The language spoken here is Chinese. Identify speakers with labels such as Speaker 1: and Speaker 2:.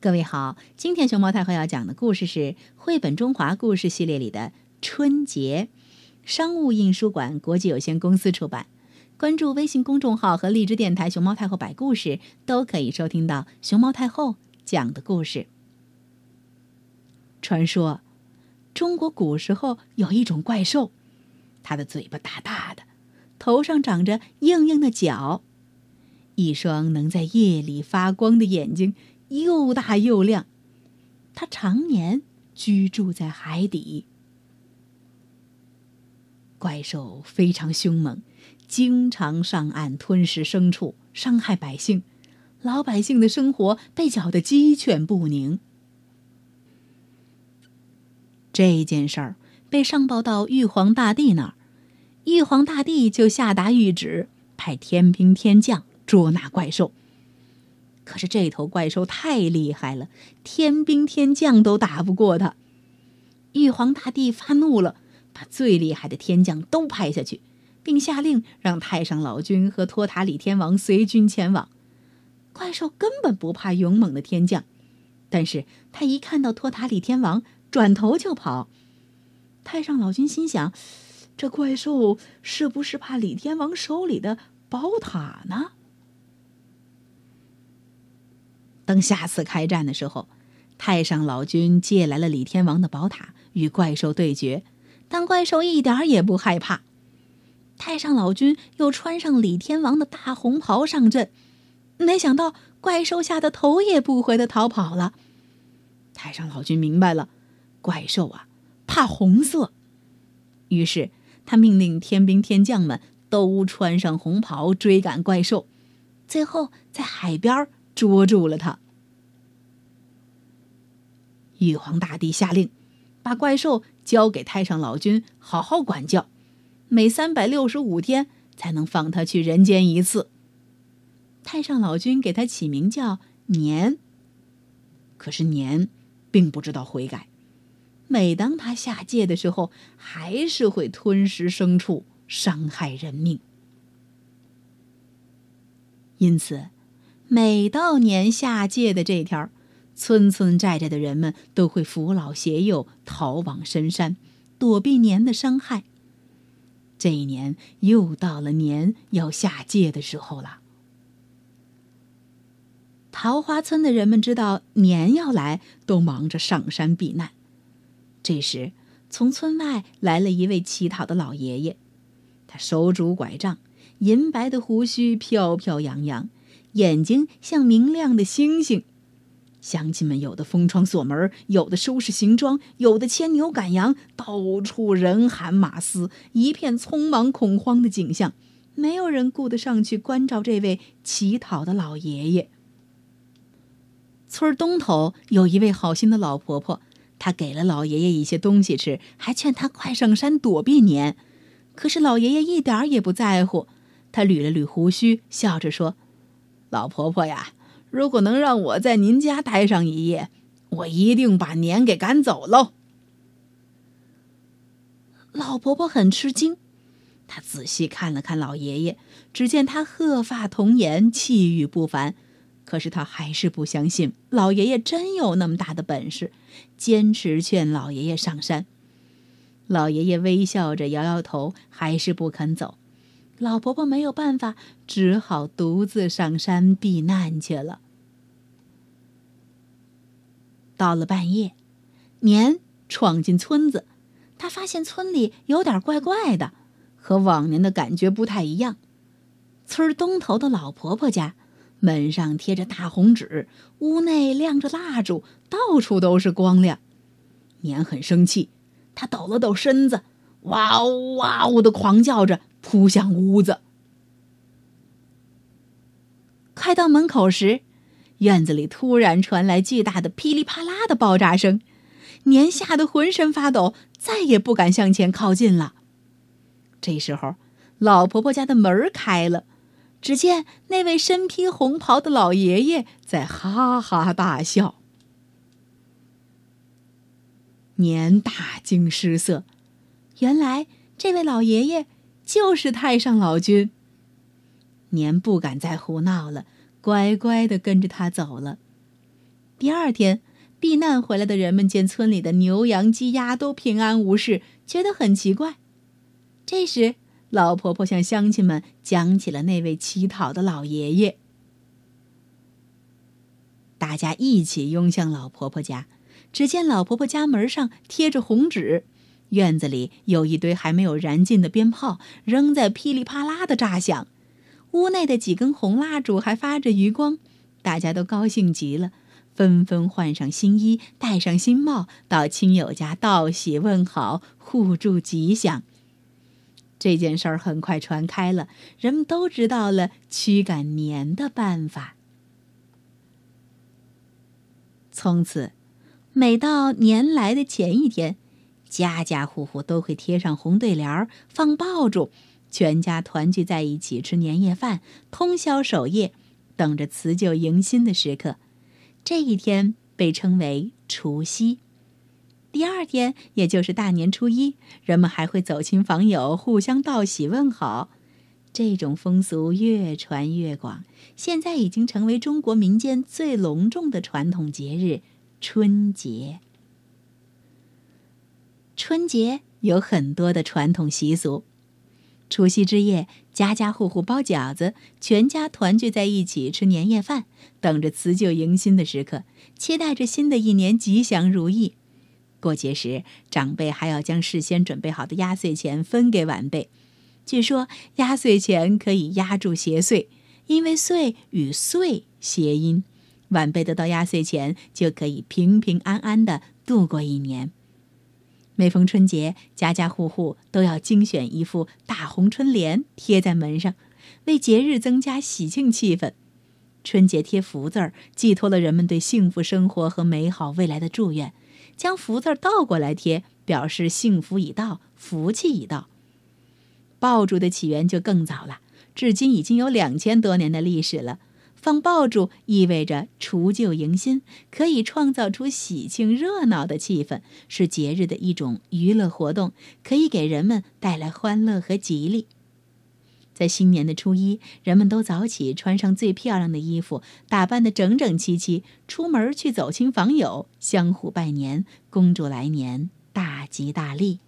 Speaker 1: 各位好，今天熊猫太后要讲的故事是绘本中华故事系列里的《春节》，商务印书馆国际有限公司出版。关注微信公众号和荔枝电台“熊猫太后摆故事”，都可以收听到熊猫太后讲的故事。传说，中国古时候有一种怪兽，它的嘴巴大大的，头上长着硬硬的角，一双能在夜里发光的眼睛。又大又亮，它常年居住在海底。怪兽非常凶猛，经常上岸吞食牲畜，伤害百姓，老百姓的生活被搅得鸡犬不宁。这件事儿被上报到玉皇大帝那儿，玉皇大帝就下达谕旨，派天兵天将捉拿怪兽。可是这头怪兽太厉害了，天兵天将都打不过它。玉皇大帝发怒了，把最厉害的天将都派下去，并下令让太上老君和托塔李天王随军前往。怪兽根本不怕勇猛的天将，但是他一看到托塔李天王，转头就跑。太上老君心想：这怪兽是不是怕李天王手里的宝塔呢？等下次开战的时候，太上老君借来了李天王的宝塔，与怪兽对决，但怪兽一点也不害怕。太上老君又穿上李天王的大红袍上阵，没想到怪兽吓得头也不回的逃跑了。太上老君明白了，怪兽啊怕红色，于是他命令天兵天将们都穿上红袍追赶怪兽，最后在海边儿捉住了他。玉皇大帝下令，把怪兽交给太上老君好好管教，每三百六十五天才能放他去人间一次。太上老君给他起名叫年。可是年并不知道悔改，每当他下界的时候，还是会吞食牲畜，伤害人命。因此。每到年下界的这天儿，村村寨寨的人们都会扶老携幼逃往深山，躲避年的伤害。这一年又到了年要下界的时候了。桃花村的人们知道年要来，都忙着上山避难。这时，从村外来了一位乞讨的老爷爷，他手拄拐杖，银白的胡须飘飘扬扬。眼睛像明亮的星星，乡亲们有的封窗锁门，有的收拾行装，有的牵牛赶羊，到处人喊马嘶，一片匆忙恐慌的景象。没有人顾得上去关照这位乞讨的老爷爷。村东头有一位好心的老婆婆，她给了老爷爷一些东西吃，还劝他快上山躲避年。可是老爷爷一点也不在乎，他捋了捋胡须，笑着说。老婆婆呀，如果能让我在您家待上一夜，我一定把年给赶走喽。老婆婆很吃惊，她仔细看了看老爷爷，只见他鹤发童颜，气宇不凡。可是她还是不相信老爷爷真有那么大的本事，坚持劝老爷爷上山。老爷爷微笑着摇摇头，还是不肯走。老婆婆没有办法，只好独自上山避难去了。到了半夜，年闯进村子，他发现村里有点怪怪的，和往年的感觉不太一样。村东头的老婆婆家，门上贴着大红纸，屋内亮着蜡烛，到处都是光亮。年很生气，他抖了抖身子，哇呜哇呜的狂叫着。扑向屋子，快到门口时，院子里突然传来巨大的噼里啪啦的爆炸声，年吓得浑身发抖，再也不敢向前靠近了。这时候，老婆婆家的门开了，只见那位身披红袍的老爷爷在哈哈大笑。年大惊失色，原来这位老爷爷。就是太上老君。年不敢再胡闹了，乖乖的跟着他走了。第二天，避难回来的人们见村里的牛羊鸡鸭都平安无事，觉得很奇怪。这时，老婆婆向乡亲们讲起了那位乞讨的老爷爷。大家一起拥向老婆婆家，只见老婆婆家门上贴着红纸，院子里有一堆还没有燃尽的鞭炮，仍在噼里啪啦的炸响。屋内的几根红蜡烛还发着余光，大家都高兴极了。纷纷换上新衣，戴上新帽，到亲友家道喜问好，互助吉祥。这件事儿很快传开了，人们都知道了驱赶年的办法。从此，每到年来的前一天，家家户户都会贴上红对联儿，放爆竹，全家团聚在一起吃年夜饭，通宵守夜，等着辞旧迎新的时刻。这一天被称为除夕，第二天也就是大年初一，人们还会走亲访友，互相道喜问好。这种风俗越传越广，现在已经成为中国民间最隆重的传统节日——春节。春节有很多的传统习俗。除夕之夜，家家户户包饺子，全家团聚在一起吃年夜饭，等着辞旧迎新的时刻，期待着新的一年吉祥如意。过节时，长辈还要将事先准备好的压岁钱分给晚辈。据说压岁钱可以压住邪祟，因为“岁”与“岁”谐音，晚辈得到压岁钱就可以平平安安的度过一年。每逢春节，家家户户都要精选一副大红春联贴在门上，为节日增加喜庆气氛。春节贴福字儿，寄托了人们对幸福生活和美好未来的祝愿。将福字倒过来贴，表示幸福已到，福气已到。爆竹的起源就更早了，至今已经有两千多年的历史了。放爆竹意味着除旧迎新，可以创造出喜庆热闹的气氛，是节日的一种娱乐活动，可以给人们带来欢乐和吉利。在新年的初一，人们都早起，穿上最漂亮的衣服，打扮得整整齐齐，出门去走亲访友，相互拜年，恭祝来年大吉大利。